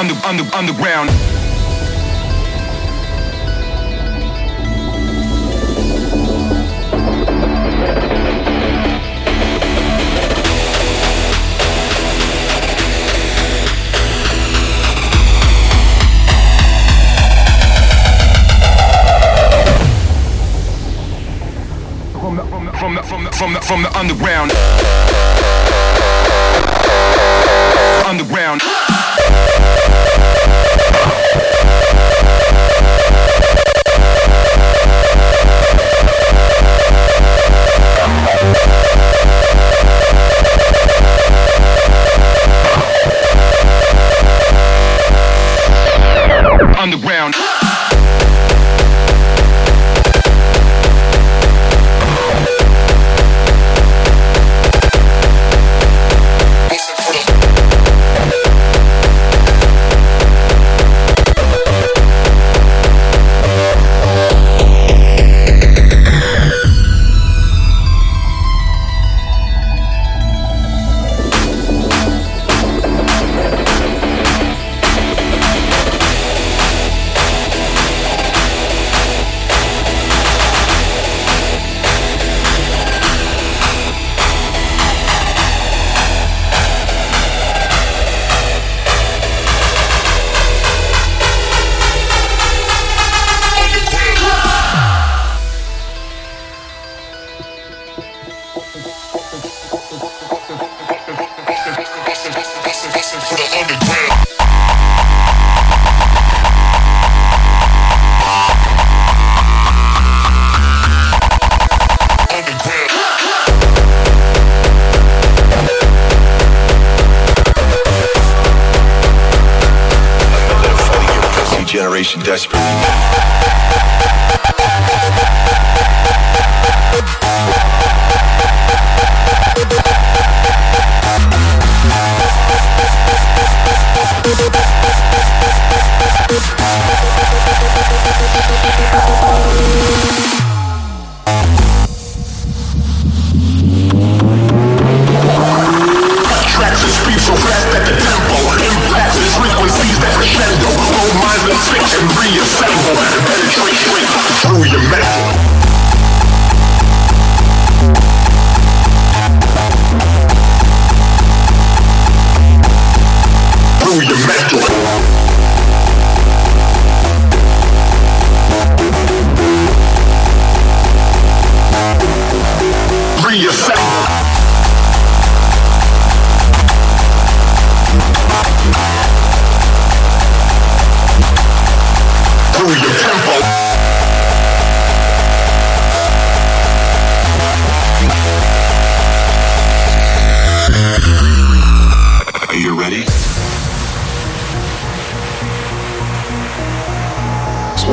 under, under, underground. From the, from the, from the, from the, from the, from the underground. Underground.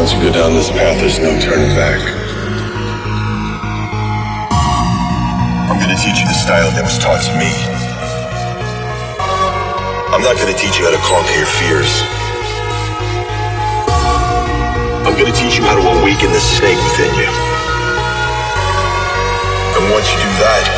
Once you go down this path, there's no turning back. I'm gonna teach you the style that was taught to me. I'm not gonna teach you how to conquer your fears. I'm gonna teach you how to awaken the snake within you. And once you do that,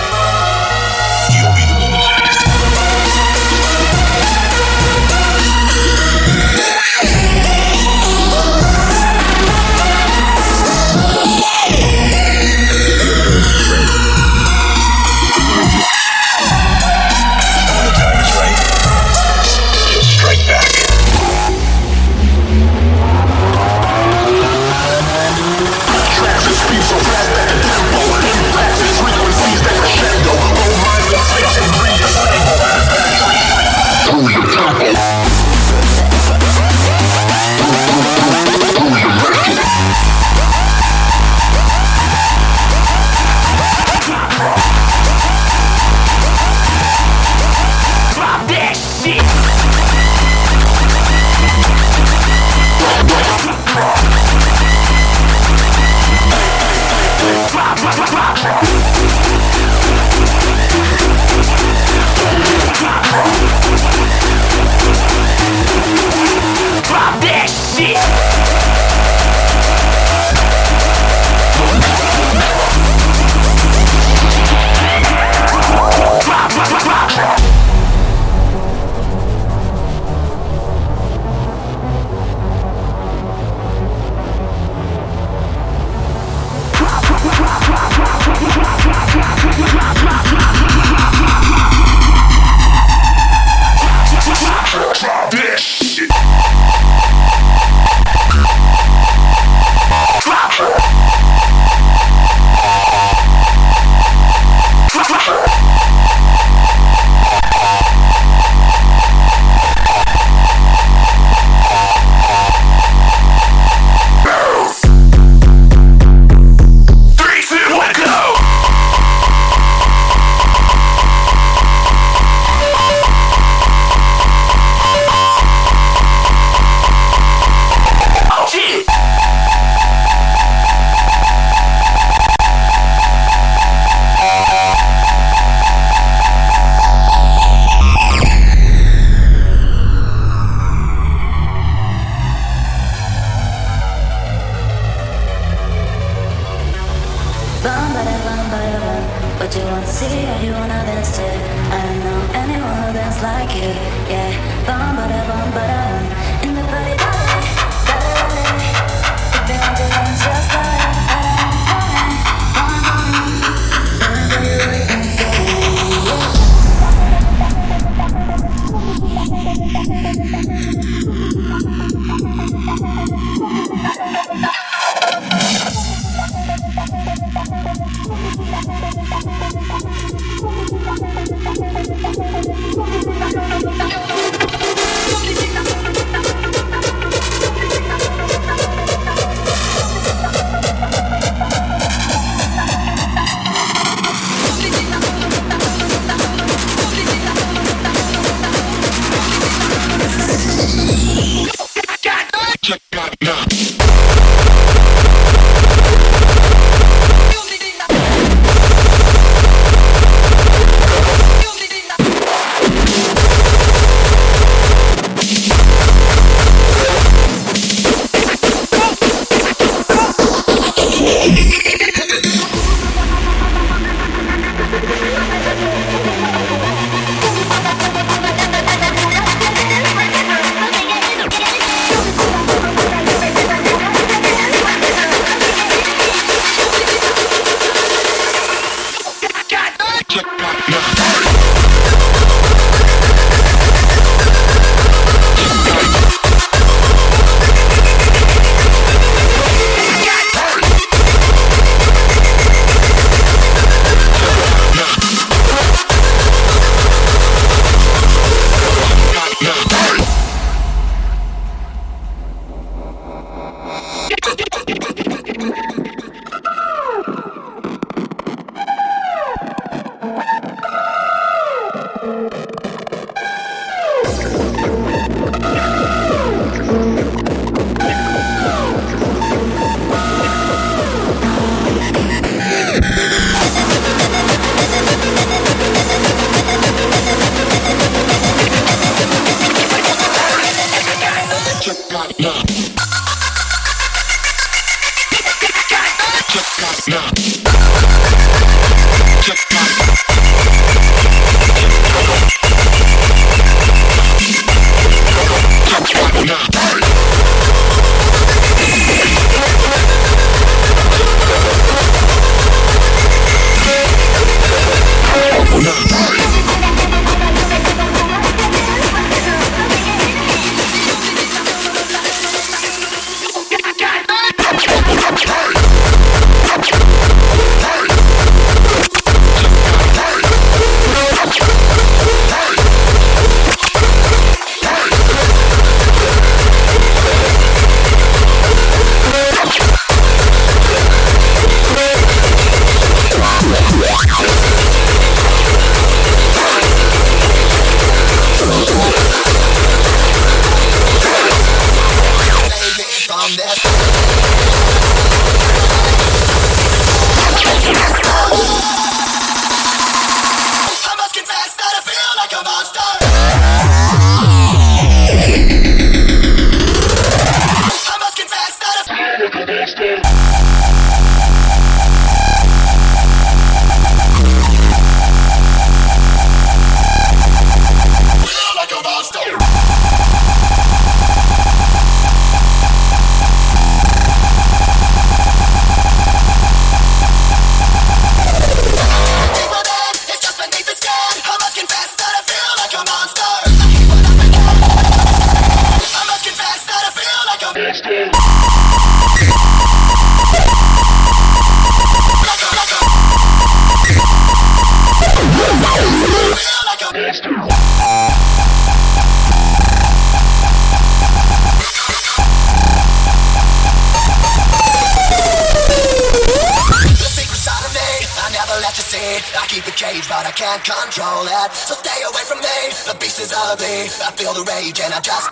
control. So stay away from me. The beast is ugly. I feel the rage and I just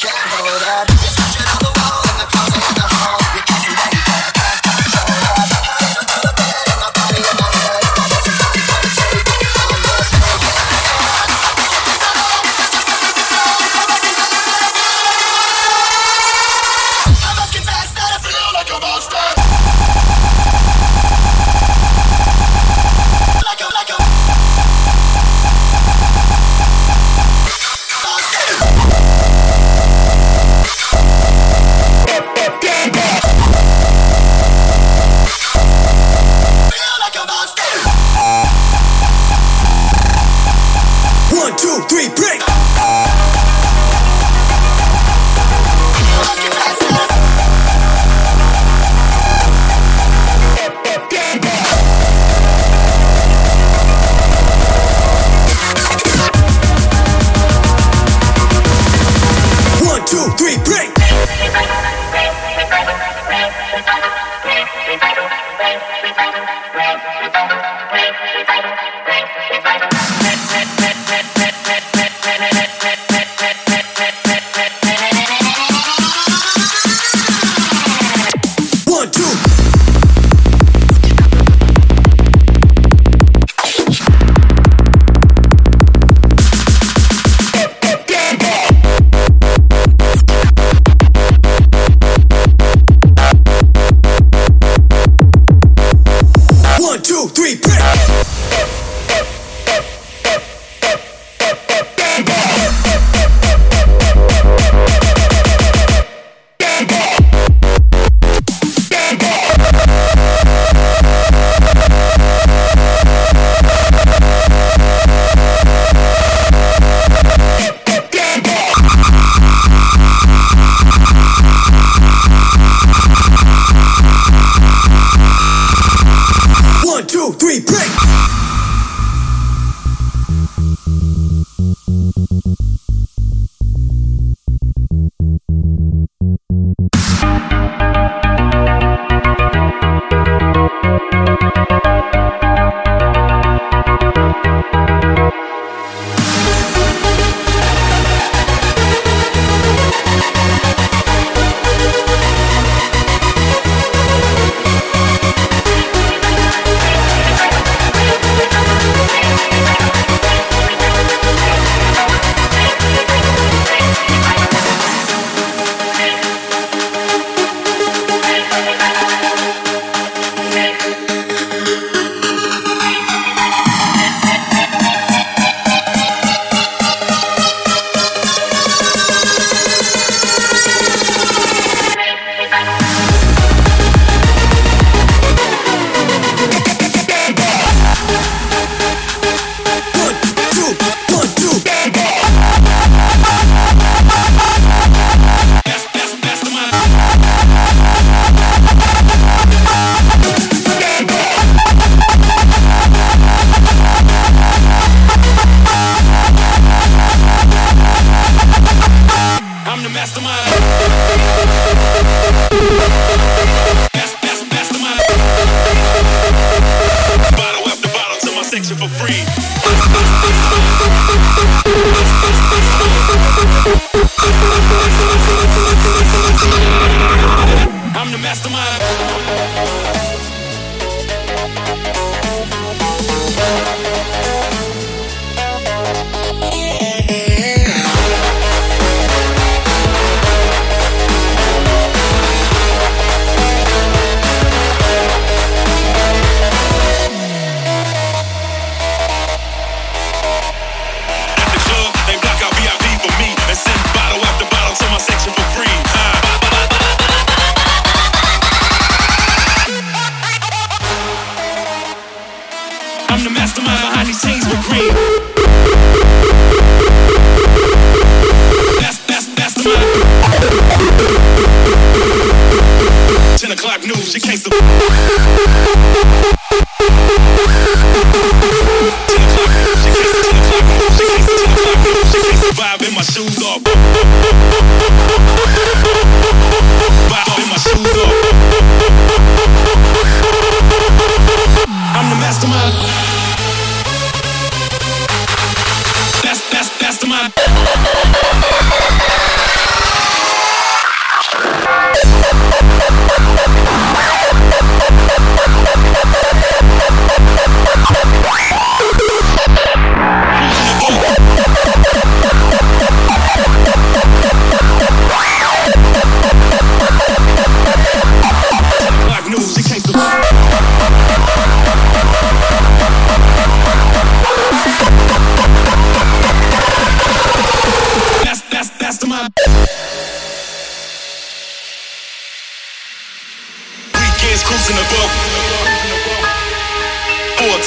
That's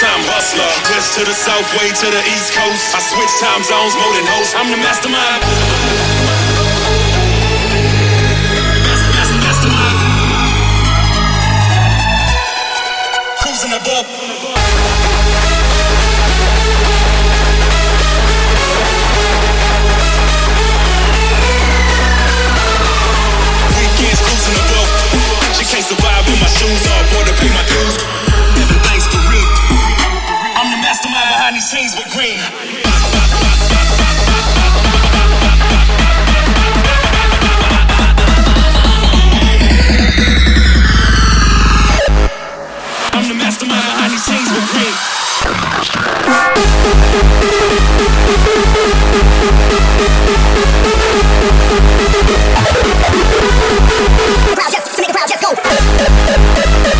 time hustler. West to the south, way to the east coast. I switch time zones more than hosts. I'm the mastermind. Master, master, mastermind. Cruising She can't survive with my shoes off, boy, to pay my dues. teens with green. I'm the mastermind behind these teams with green. Crowd, just, to make the crowd just go.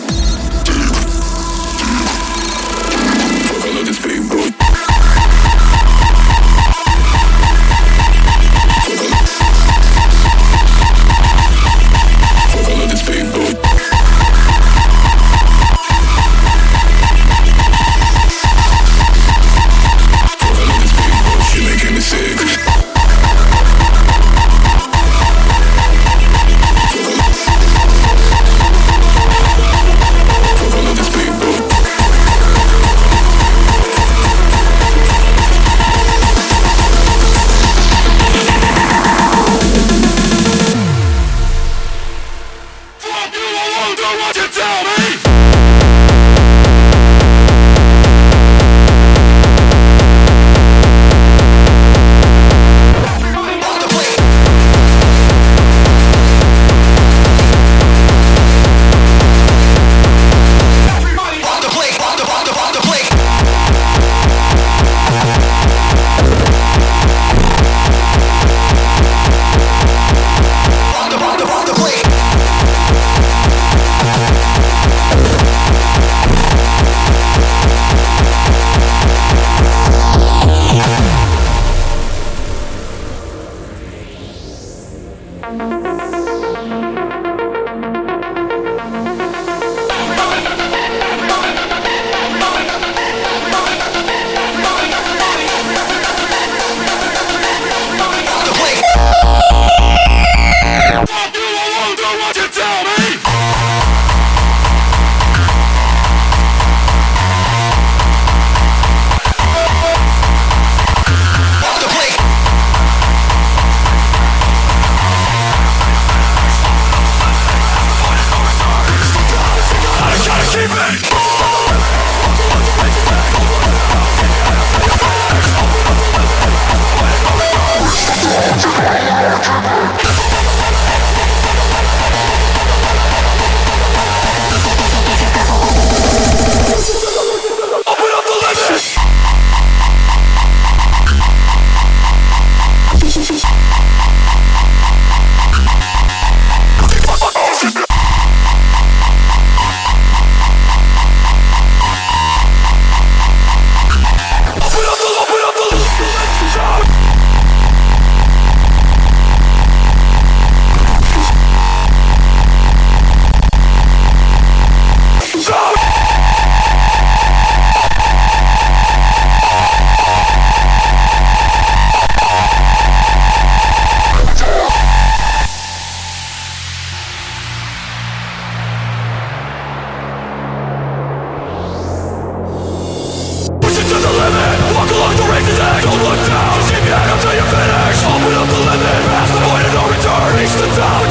reach the top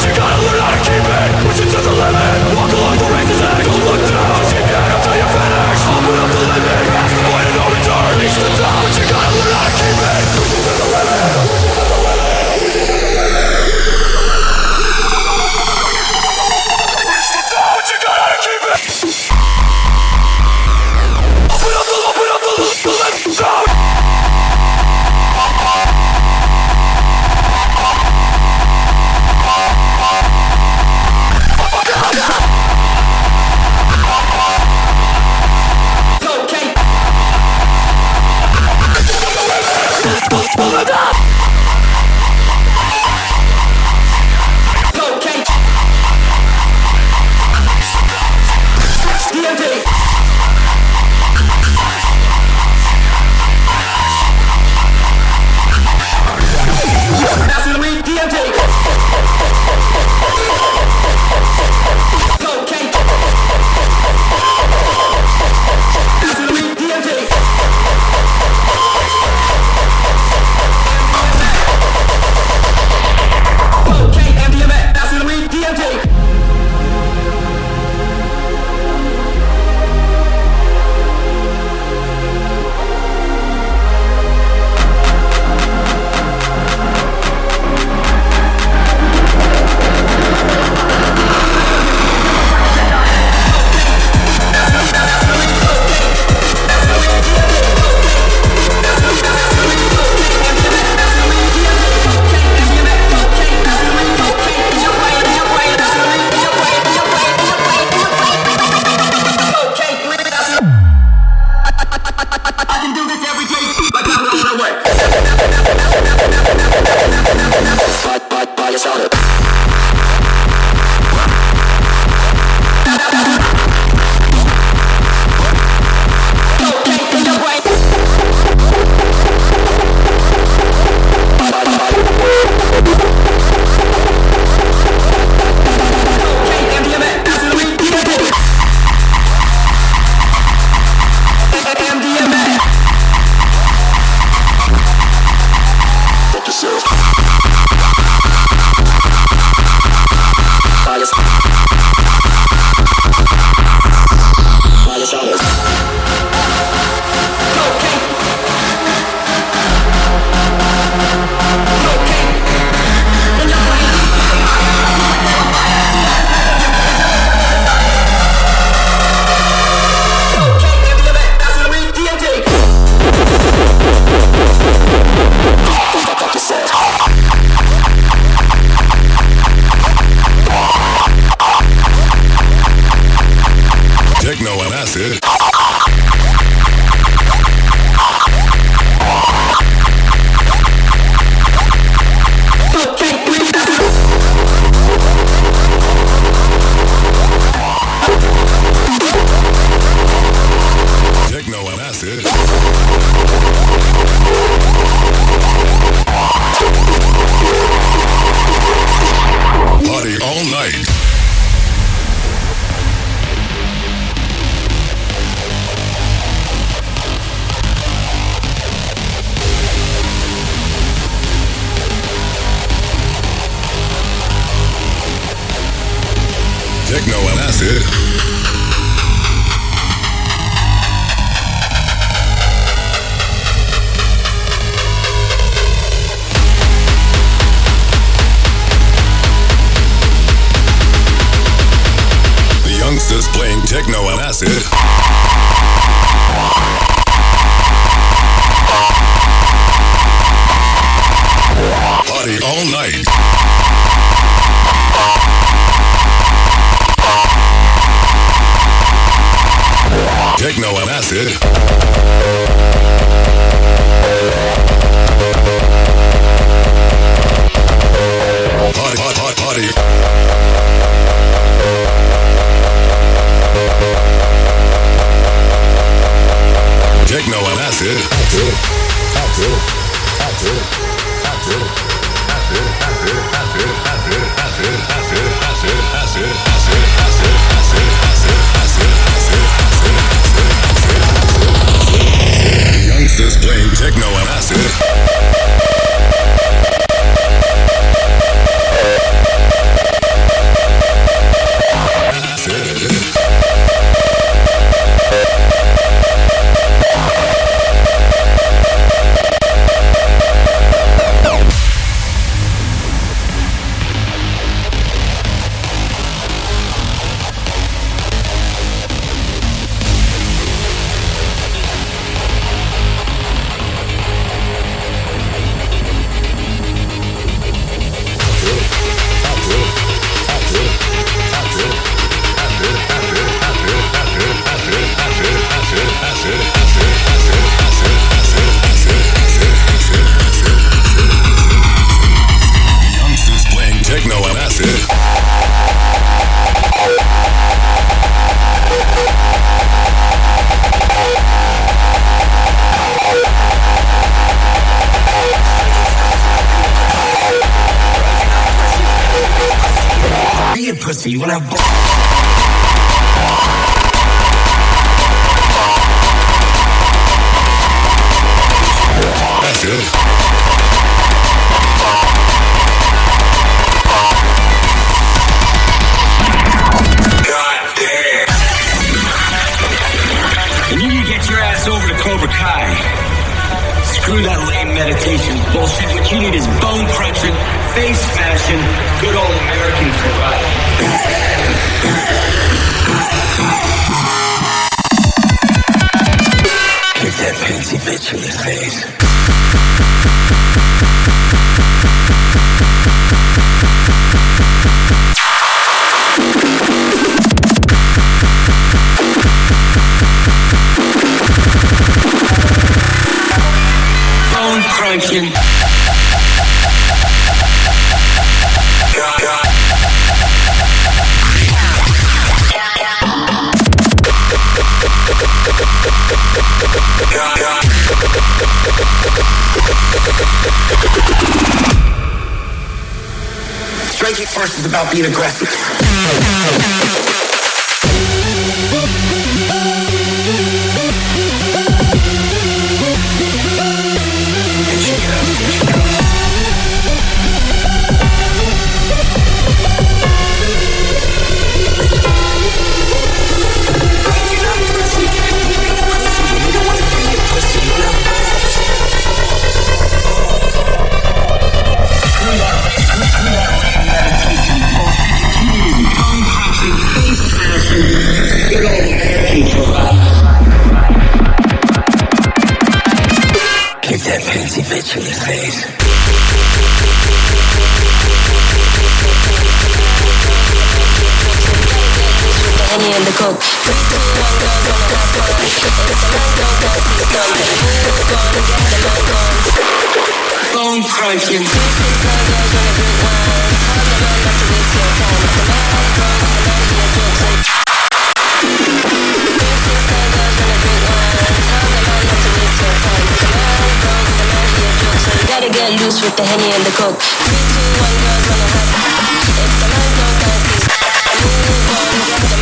Techno and acid. Bone crunching, face smashing, good old American karate. Kick that fancy bitch in the face. Crunching. Is about being aggressive. With the henny and the coke. Three, two, one, girls wanna have. If the man move on, the man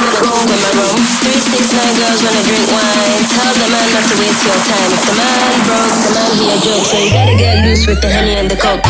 a coke in my room. Three, six, nine girls wanna drink wine. Tell the man not to waste your time. If the man broke, the man he a joke. So you gotta get loose with the henny and the coke.